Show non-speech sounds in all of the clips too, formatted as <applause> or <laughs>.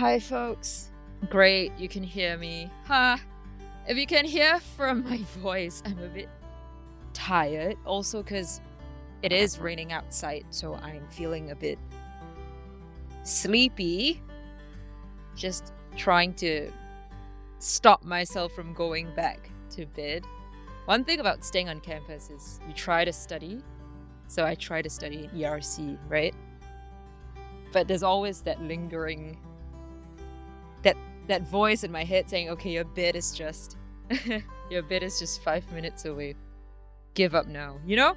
Hi, folks. Great, you can hear me. Huh? If you can hear from <laughs> my voice, I'm a bit tired. Also, because it is raining outside, so I'm feeling a bit sleepy. Just trying to stop myself from going back to bed. One thing about staying on campus is you try to study. So I try to study ERC, right? But there's always that lingering that voice in my head saying, "Okay, your bed is just <laughs> your bed is just 5 minutes away. Give up now." You know?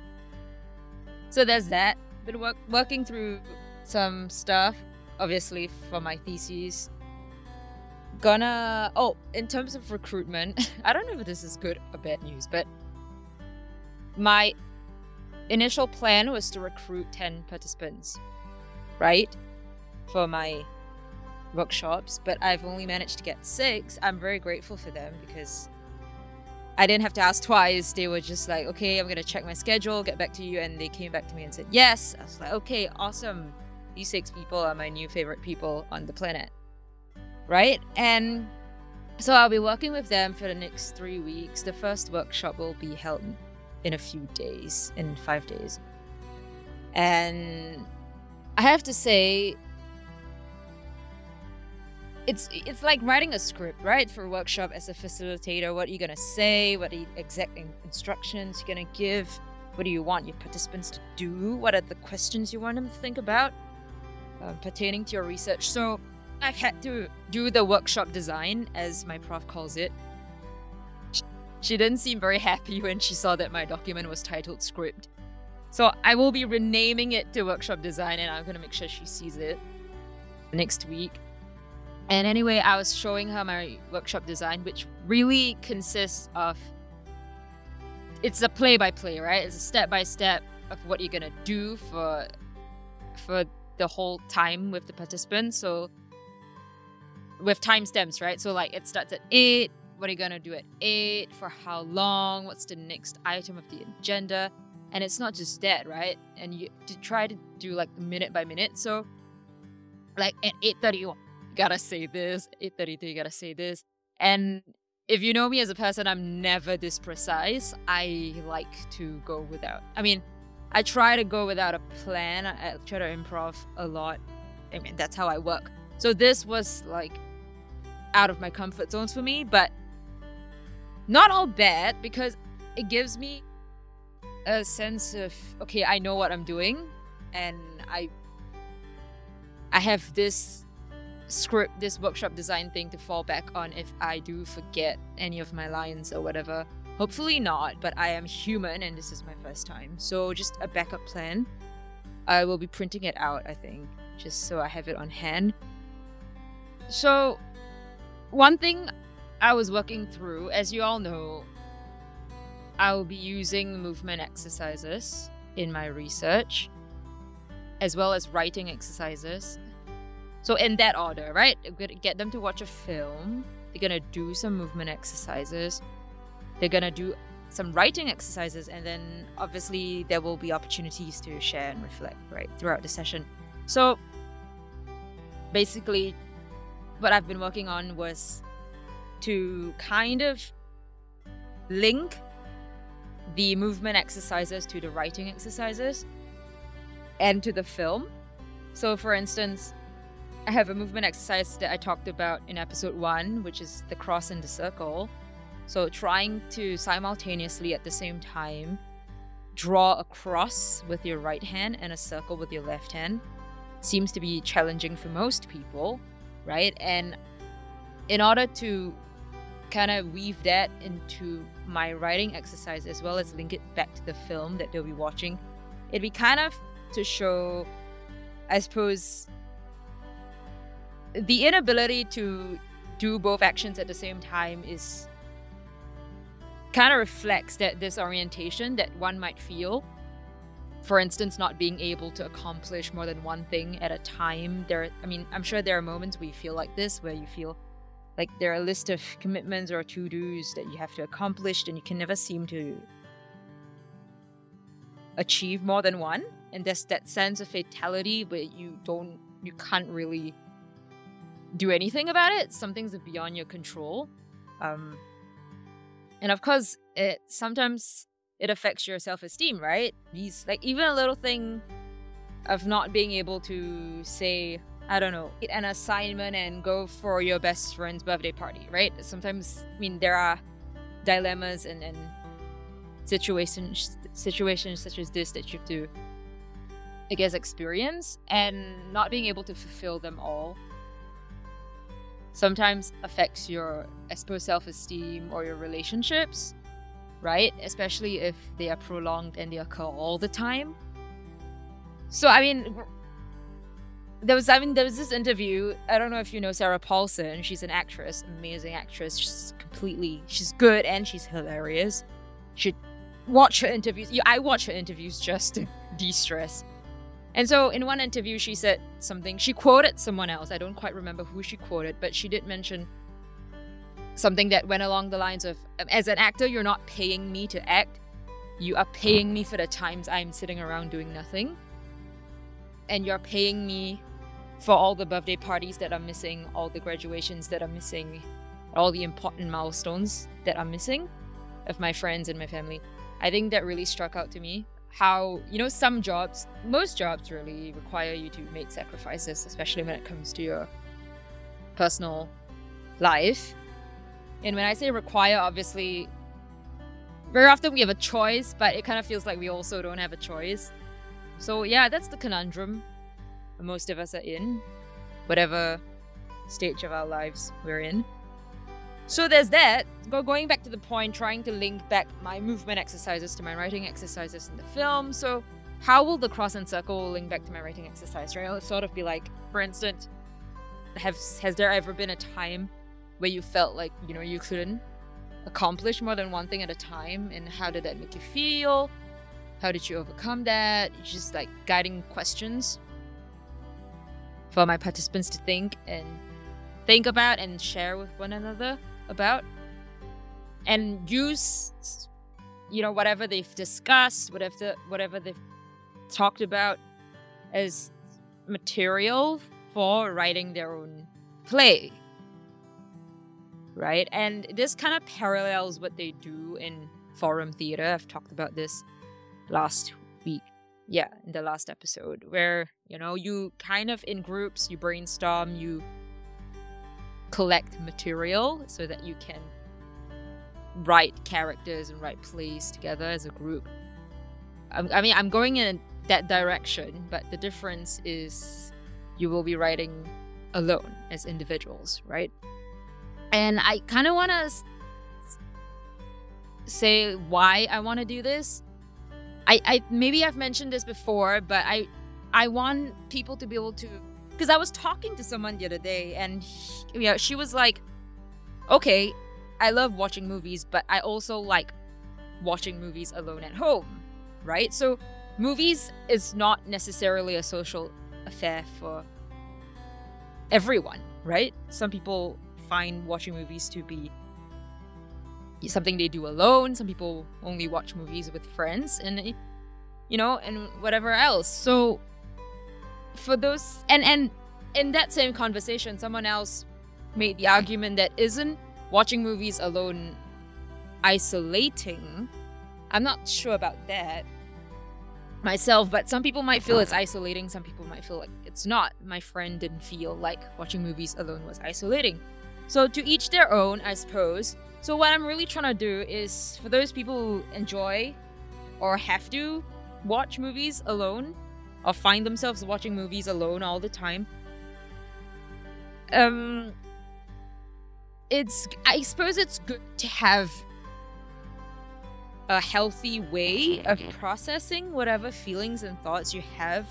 So there's that. Been work- working through some stuff obviously for my thesis gonna oh in terms of recruitment <laughs> i don't know if this is good or bad news but my initial plan was to recruit 10 participants right for my workshops but i've only managed to get six i'm very grateful for them because i didn't have to ask twice they were just like okay i'm gonna check my schedule get back to you and they came back to me and said yes i was like okay awesome these six people are my new favorite people on the planet right? And so I'll be working with them for the next three weeks. The first workshop will be held in a few days, in five days. And I have to say, it's it's like writing a script, right? For a workshop as a facilitator, what are you gonna say? What are the exact instructions you're gonna give? What do you want your participants to do? What are the questions you want them to think about uh, pertaining to your research? So I've had to do the workshop design, as my prof calls it. She didn't seem very happy when she saw that my document was titled script. So I will be renaming it to workshop design and I'm gonna make sure she sees it next week. And anyway, I was showing her my workshop design, which really consists of it's a play by play, right? It's a step by step of what you're gonna do for for the whole time with the participants. So with timestamps, right? So like it starts at eight. What are you gonna do at eight? For how long? What's the next item of the agenda? And it's not just that, right? And you to try to do like minute by minute. So like at eight thirty, gotta say this. Eight thirty two, you gotta say this. And if you know me as a person, I'm never this precise. I like to go without. I mean, I try to go without a plan. I try to improv a lot. I mean, that's how I work. So this was like out of my comfort zones for me, but not all bad because it gives me a sense of okay, I know what I'm doing and I I have this script, this workshop design thing to fall back on if I do forget any of my lines or whatever. Hopefully not, but I am human and this is my first time. So just a backup plan. I will be printing it out, I think, just so I have it on hand. So one thing I was working through, as you all know, I will be using movement exercises in my research, as well as writing exercises. So, in that order, right? Get them to watch a film, they're gonna do some movement exercises, they're gonna do some writing exercises, and then obviously there will be opportunities to share and reflect, right, throughout the session. So, basically, what I've been working on was to kind of link the movement exercises to the writing exercises and to the film. So, for instance, I have a movement exercise that I talked about in episode one, which is the cross and the circle. So, trying to simultaneously at the same time draw a cross with your right hand and a circle with your left hand seems to be challenging for most people right? And in order to kind of weave that into my writing exercise as well as link it back to the film that they'll be watching, it'd be kind of to show, I suppose, the inability to do both actions at the same time is kind of reflects that disorientation that one might feel for instance, not being able to accomplish more than one thing at a time. There, I mean, I'm sure there are moments where you feel like this, where you feel like there are a list of commitments or to dos that you have to accomplish, and you can never seem to achieve more than one. And there's that sense of fatality where you don't, you can't really do anything about it. Some things are beyond your control. Um, and of course, it sometimes it affects your self-esteem, right? These like even a little thing of not being able to say, I don't know, an assignment and go for your best friend's birthday party, right? Sometimes I mean there are dilemmas and, and situations situations such as this that you have to I guess experience and not being able to fulfill them all sometimes affects your I suppose self-esteem or your relationships right? Especially if they are prolonged and they occur all the time. So I mean there was I mean there was this interview. I don't know if you know Sarah Paulson. She's an actress amazing actress. She's completely she's good and she's hilarious. Should watch her interviews. I watch her interviews just to <laughs> de-stress and so in one interview, she said something, she quoted someone else. I don't quite remember who she quoted, but she did mention something that went along the lines of As an actor, you're not paying me to act, you are paying me for the times I'm sitting around doing nothing. And you're paying me for all the birthday parties that are missing, all the graduations that are missing, all the important milestones that are missing of my friends and my family. I think that really struck out to me how you know some jobs most jobs really require you to make sacrifices especially when it comes to your personal life. And when i say require obviously very often we have a choice but it kind of feels like we also don't have a choice. So yeah that's the conundrum most of us are in whatever stage of our lives we're in so there's that. Go going back to the point, trying to link back my movement exercises to my writing exercises in the film. So how will the cross and circle link back to my writing exercise? Right? It'll sort of be like, for instance, have has there ever been a time where you felt like you know you couldn't accomplish more than one thing at a time, and how did that make you feel? How did you overcome that? Just like guiding questions for my participants to think and think about and share with one another about and use you know whatever they've discussed whatever whatever they've talked about as material for writing their own play. Right? And this kind of parallels what they do in forum theater. I've talked about this last week. Yeah in the last episode where you know you kind of in groups you brainstorm you collect material so that you can write characters and write plays together as a group. I, mean, I'm going in that direction, but the difference is you will be writing alone as individuals, right? And I kind of want to say why I want to do this. I, I maybe I've mentioned this before, but I I want people to be able to because I was talking to someone the other day, and he, you know, she was like, "Okay, I love watching movies, but I also like watching movies alone at home, right? So, movies is not necessarily a social affair for everyone, right? Some people find watching movies to be something they do alone. Some people only watch movies with friends, and you know, and whatever else. So for those and and in that same conversation someone else made the argument that isn't watching movies alone isolating. I'm not sure about that myself but some people might feel it's isolating some people might feel like it's not. My friend didn't feel like watching movies alone was isolating. So to each their own i suppose. So what i'm really trying to do is for those people who enjoy or have to watch movies alone or find themselves watching movies alone all the time. Um, it's I suppose it's good to have a healthy way of processing whatever feelings and thoughts you have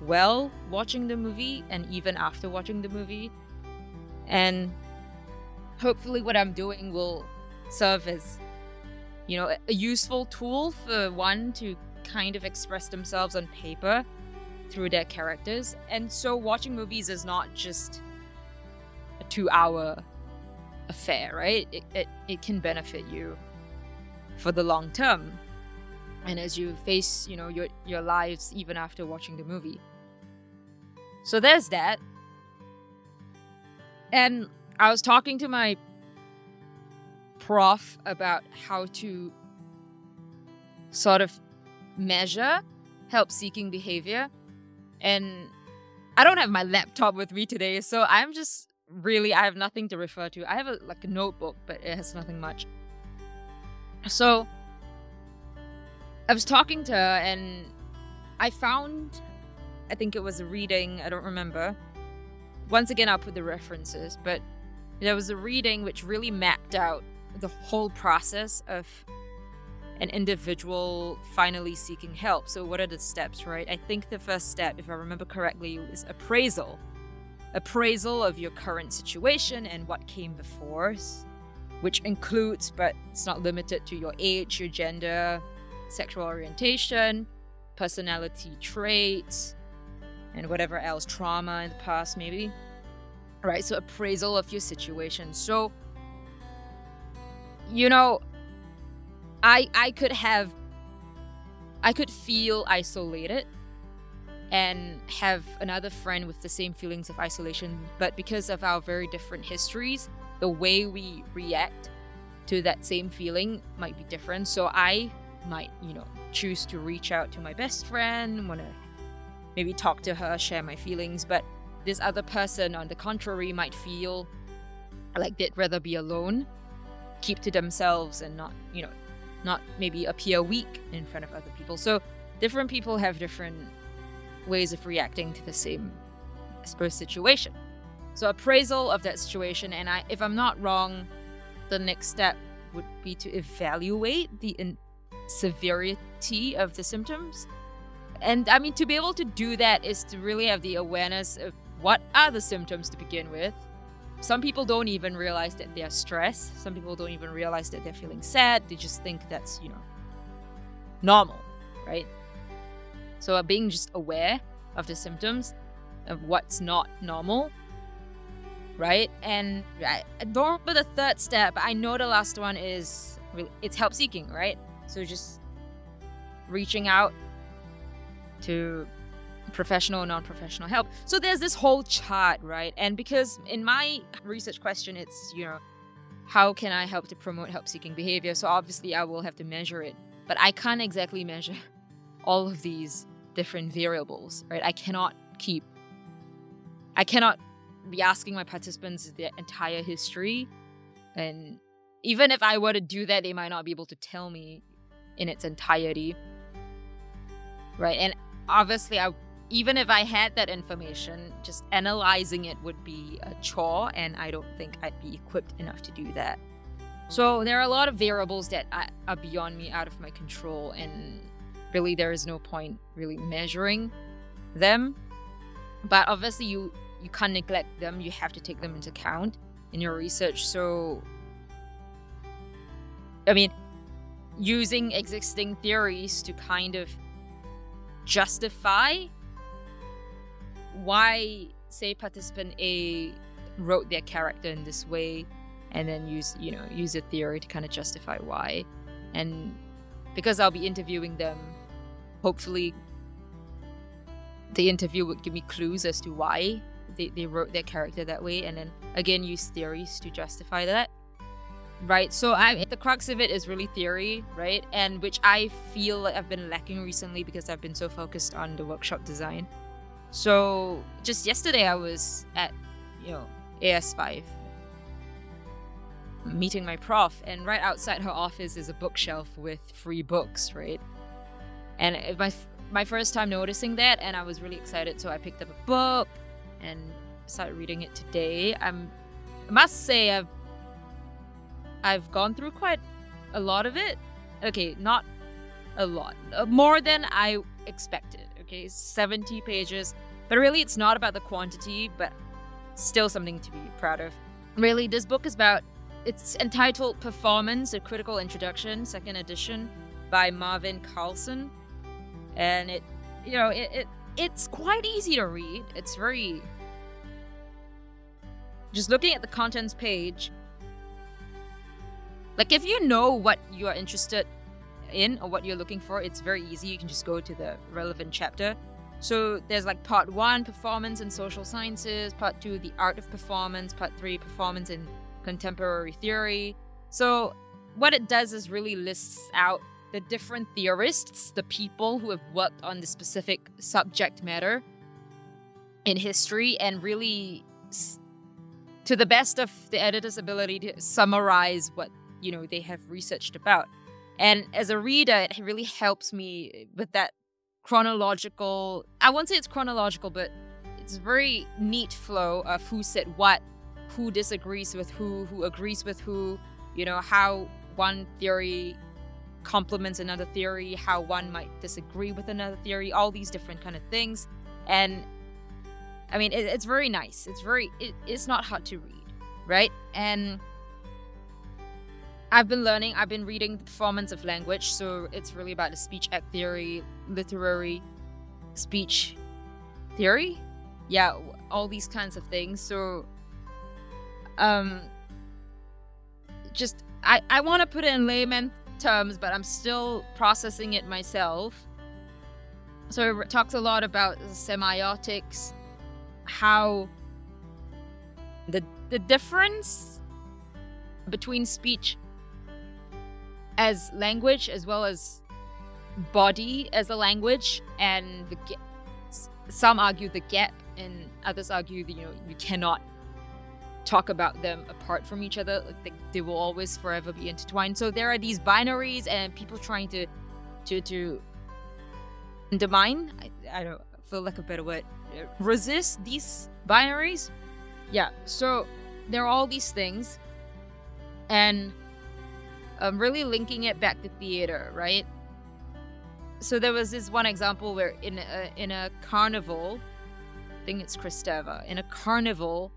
while watching the movie and even after watching the movie. And hopefully, what I'm doing will serve as, you know, a useful tool for one to kind of express themselves on paper through their characters. And so watching movies is not just a two hour affair, right? It, it, it can benefit you for the long term. And as you face, you know, your your lives even after watching the movie. So there's that. And I was talking to my prof about how to sort of measure help seeking behavior. And I don't have my laptop with me today, so I'm just really I have nothing to refer to. I have a like a notebook, but it has nothing much. So I was talking to her and I found I think it was a reading, I don't remember. Once again I'll put the references, but there was a reading which really mapped out the whole process of an individual finally seeking help. So, what are the steps, right? I think the first step, if I remember correctly, is appraisal. Appraisal of your current situation and what came before, which includes, but it's not limited to your age, your gender, sexual orientation, personality traits, and whatever else, trauma in the past, maybe. Right, so appraisal of your situation. So, you know, I I could have I could feel isolated and have another friend with the same feelings of isolation, but because of our very different histories, the way we react to that same feeling might be different. So I might, you know, choose to reach out to my best friend, want to maybe talk to her, share my feelings, but this other person, on the contrary, might feel like they'd rather be alone, keep to themselves, and not, you know, not maybe appear weak in front of other people. So different people have different ways of reacting to the same, I suppose, situation. So appraisal of that situation, and I, if I'm not wrong, the next step would be to evaluate the in- severity of the symptoms. And I mean, to be able to do that is to really have the awareness of what are the symptoms to begin with, some people don't even realize that they're stressed. Some people don't even realize that they're feeling sad. They just think that's, you know, normal, right? So uh, being just aware of the symptoms of what's not normal, right? And I don't remember the third step. I know the last one is it's help seeking, right? So just reaching out to professional or non-professional help. So there's this whole chart right? And because in my research question it's you know how can i help to promote help seeking behavior? So obviously i will have to measure it but i can't exactly measure <laughs> all of these different variables right? I cannot keep i cannot be asking my participants their entire history. And even if i were to do that they might not be able to tell me in its entirety right? And obviously i even if I had that information, just analyzing it would be a chore, and I don't think I'd be equipped enough to do that. So there are a lot of variables that are beyond me, out of my control, and really there is no point really measuring them. But obviously, you you can't neglect them. You have to take them into account in your research. So, I mean, using existing theories to kind of justify why say participant A wrote their character in this way and then use you know use a theory to kind of justify why. And because I'll be interviewing them hopefully the interview would give me clues as to why they, they wrote their character that way. And then again use theories to justify that. Right? So i the crux of it is really theory right? And which i feel like i've been lacking recently because i've been so focused on the workshop design so just yesterday, I was at you know AS5 meeting my prof, and right outside her office is a bookshelf with free books, right? And my my first time noticing that, and I was really excited, so I picked up a book and started reading it today. I'm I must say I've I've gone through quite a lot of it. Okay, not a lot, uh, more than I expected okay 70 pages. But really it's not about the quantity but still something to be proud of. Really this book is about it's entitled performance a critical introduction second edition by marvin carlson. And it you know it, it it's quite easy to read. It's very just looking at the contents page like if you know what you are interested in or what you're looking for, it's very easy. You can just go to the relevant chapter. So there's like part one, performance and social sciences, part two, the art of performance, part three, performance in contemporary theory. So what it does is really lists out the different theorists, the people who have worked on the specific subject matter in history, and really, to the best of the editor's ability, to summarize what you know they have researched about. And as a reader, it really helps me with that chronological. I won't say it's chronological, but it's a very neat flow of who said what, who disagrees with who, who agrees with who. You know how one theory complements another theory, how one might disagree with another theory, all these different kind of things. And I mean, it, it's very nice. It's very, it, it's not hard to read, right? And I've been learning, I've been reading the performance of language, so it's really about the speech act theory, literary speech theory. Yeah, all these kinds of things. So, um, just I, I want to put it in layman terms, but I'm still processing it myself. So it talks a lot about semiotics, how the the difference between speech as language as well as body as a language and the some argue the gap and others argue that you know you cannot talk about them apart from each other. Like they, they will always forever be intertwined. So there are these binaries and people trying to to to undermine. I, I don't feel like a better word. Resist these binaries. Yeah. So there are all these things, and I'm really linking it back to theater, right? So there was this one example where in a, in a carnival, I think it's Kristeva, in a carnival,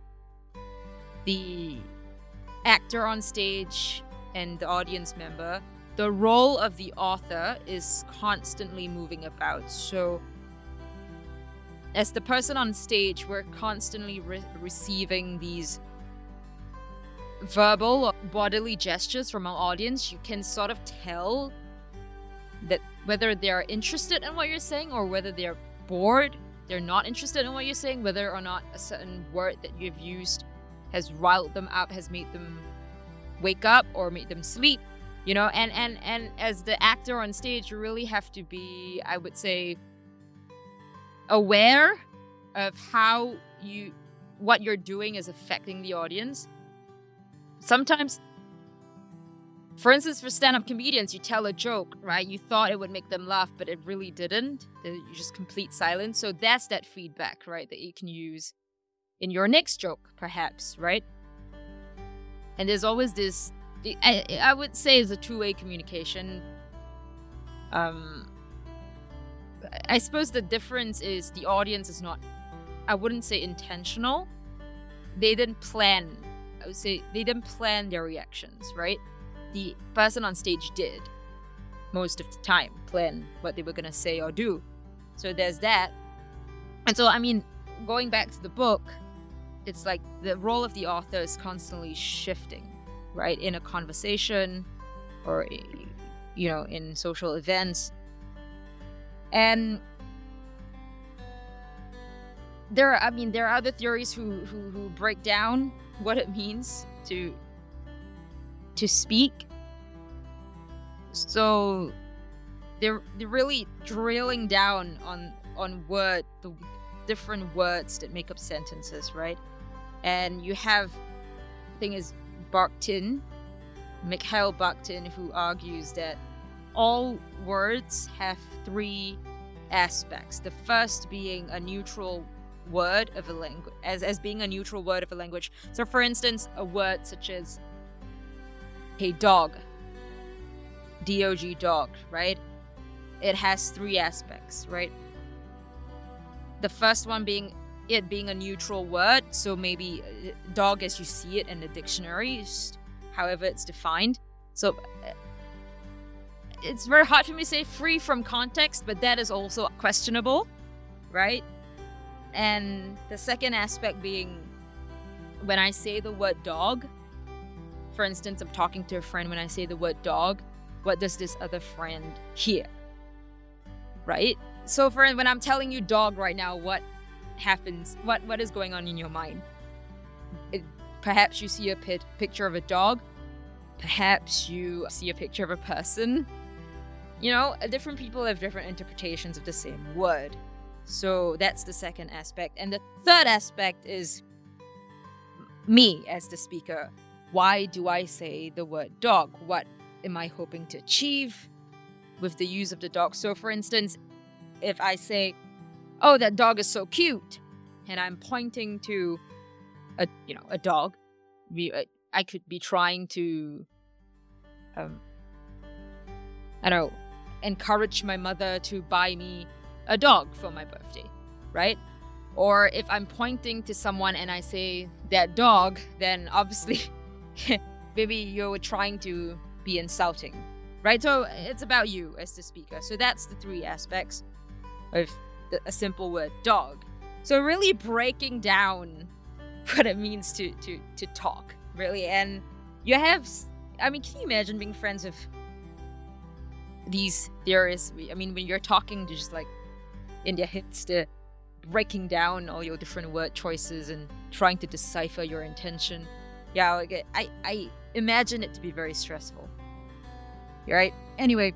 the actor on stage and the audience member, the role of the author is constantly moving about. So, as the person on stage, we're constantly re- receiving these verbal or bodily gestures from our audience. You can sort of tell that whether they're interested in what you're saying or whether they're bored, they're not interested in what you're saying, whether or not a certain word that you've used has riled them up, has made them wake up or made them sleep. You know, and and and as the actor on stage, you really have to be, I would say, aware of how you what you're doing is affecting the audience. Sometimes for instance, for stand-up comedians, you tell a joke, right? You thought it would make them laugh, but it really didn't. You just complete silence. So that's that feedback, right? That you can use in your next joke, perhaps, right? And there's always this, I, I would say, it's a two way communication. Um, I suppose the difference is the audience is not, I wouldn't say intentional. They didn't plan, I would say, they didn't plan their reactions, right? The person on stage did most of the time plan what they were going to say or do. So there's that. And so, I mean, going back to the book, it's like the role of the author is constantly shifting, right? In a conversation or, you know, in social events. And there are, I mean, there are other theories who, who, who break down what it means to to speak. So they're they're really drilling down on on word the different words that make up sentences, right? and you have the thing is Bakhtin, Mikhail Bakhtin, who argues that all words have three aspects. The first being a neutral word of a language, as, as being a neutral word of a language. So, for instance, a word such as a dog, dog, dog, right? It has three aspects, right? The first one being it being a neutral word, so maybe uh, dog as you see it in the dictionary, however it's defined. So uh, it's very hard for me to say free from context, but that is also questionable, right? And the second aspect being when I say the word dog, for instance, I'm talking to a friend when I say the word dog, what does this other friend hear? Right? so for when I'm telling you dog right now, what happens? What what is going on in your mind? It, perhaps you see a pit, picture of a dog. Perhaps you see a picture of a person. You know, different people have different interpretations of the same word. So that's the second aspect. And the third aspect is me as the speaker. Why do I say the word dog? What am I hoping to achieve with the use of the dog? So, for instance, if I say, "Oh, that dog is so cute," and I'm pointing to a you know a dog, uh, I could be trying to um I don't know encourage my mother to buy me a dog for my birthday, right? Or if I'm pointing to someone and I say that dog, then obviously <laughs> maybe you're trying to be insulting, right? So it's about you as the speaker. So that's the three aspects of a simple word, dog. So really breaking down <laughs> what it means to to to talk, really. And you have, I mean, can you imagine being friends with these theorists? I mean, when you're talking, to just like in their heads, to breaking down all your different word choices and trying to decipher your intention. Yeah, I I imagine it to be very stressful. Right? Anyway,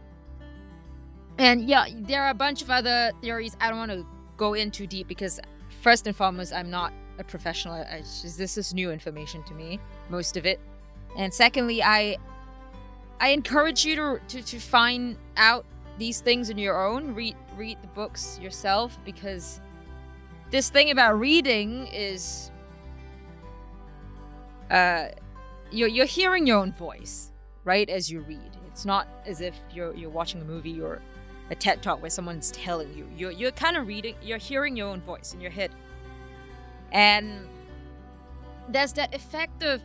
and yeah, there are a bunch of other theories. I don't want to go in too deep because first and foremost, I'm not a professional. Just, this is new information to me, most of it. And secondly, I I encourage you to, to, to find out these things on your own. Read read the books yourself because this thing about reading is uh you're you're hearing your own voice, right, as you read. It's not as if you're you're watching a movie or a TED talk where someone's telling you. You're you're kind of reading, you're hearing your own voice in your head. And there's that effect of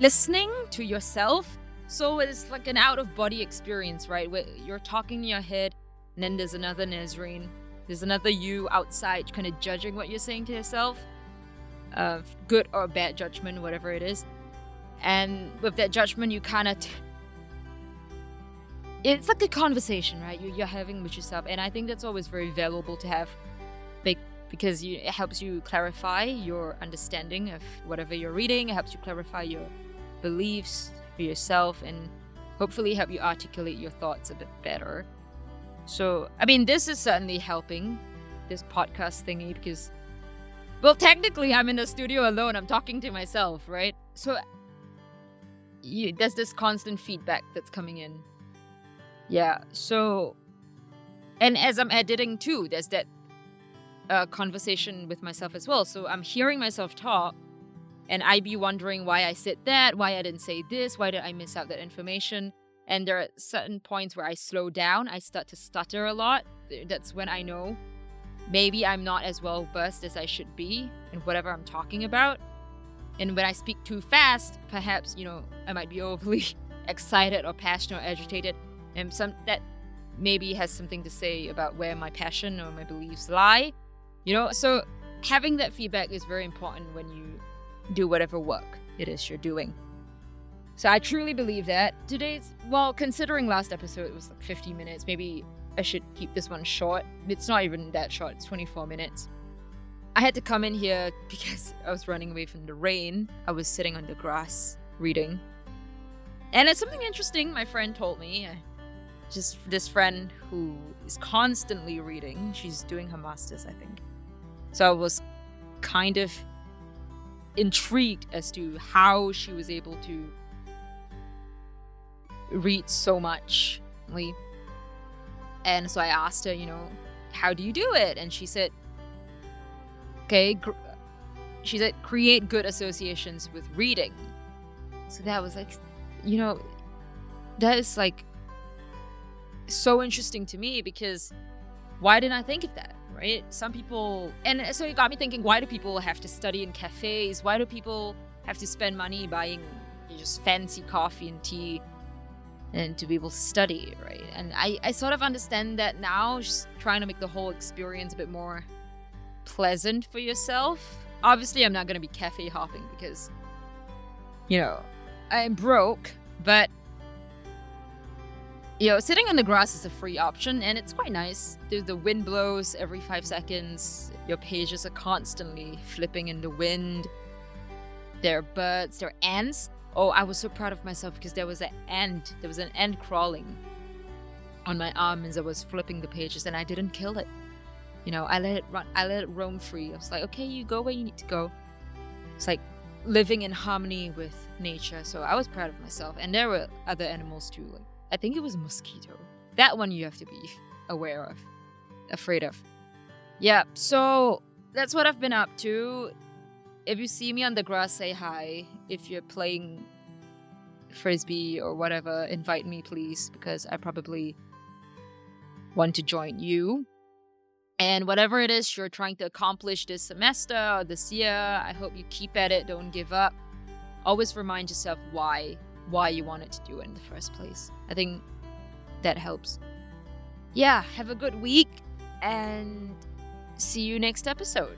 listening to yourself. So it's like an out of body experience, right? Where you're talking in your head, and then there's another Nazarene, there's another you outside, kind of judging what you're saying to yourself, uh, good or bad judgment, whatever it is. And with that judgment, you kind of. T- it's like a conversation, right? You're, you're having with yourself, and I think that's always very valuable to have, because you, it helps you clarify your understanding of whatever you're reading. It helps you clarify your beliefs for yourself, and hopefully help you articulate your thoughts a bit better. So, I mean, this is certainly helping this podcast thingy because, well, technically, I'm in the studio alone. I'm talking to myself, right? So, you, there's this constant feedback that's coming in yeah. So, and as I'm editing too, there's that uh, conversation with myself as well. So I'm hearing myself talk, and I be wondering why I said that, why I didn't say this, why did I miss out that information. And there are certain points where I slow down, I start to stutter a lot. That's when I know maybe I'm not as well versed as I should be in whatever I'm talking about. And when I speak too fast, perhaps, you know, I might be <laughs> overly excited or passionate or agitated and some that maybe has something to say about where my passion or my beliefs lie. You know, so having that feedback is very important when you do whatever work it is you're doing. So I truly believe that today's well, considering last episode it was like 50 minutes, maybe I should keep this one short. It's not even that short, it's 24 minutes. I had to come in here <laughs> because I was running away from the rain. I was sitting on the grass reading. And it's something interesting my friend told me just this friend who is constantly reading. She's doing her masters, I think. So I was kind of intrigued as to how she was able to read so much. And so I asked her, you know, how do you do it? And she said, okay, gr- she said, create good associations with reading. So that was like, you know, that is like so interesting to me because why didn't I think of that? Right? Some people, and so it got me thinking why do people have to study in cafes? Why do people have to spend money buying just fancy coffee and tea and to be able to study, right? And I, I sort of understand that now, just trying to make the whole experience a bit more pleasant for yourself. Obviously, I'm not going to be cafe hopping because, you know, I'm broke, but you know, sitting on the grass is a free option and it's quite nice. The, the wind blows every five seconds. Your pages are constantly flipping in the wind. There are birds, there are ants. Oh, I was so proud of myself because there was an ant. There was an ant crawling on my arm as I was flipping the pages and I didn't kill it. You know, I let it run, I let it roam free. I was like, okay, you go where you need to go. It's like living in harmony with nature. So I was proud of myself. And there were other animals too. Like I think it was mosquito. That one you have to be aware of, afraid of. Yeah, so that's what I've been up to. If you see me on the grass, say hi. If you're playing frisbee or whatever, invite me, please, because I probably want to join you. And whatever it is you're trying to accomplish this semester or this year, I hope you keep at it, don't give up. Always remind yourself why why you wanted to do it in the first place. I think that helps. Yeah, have a good week and see you next episode.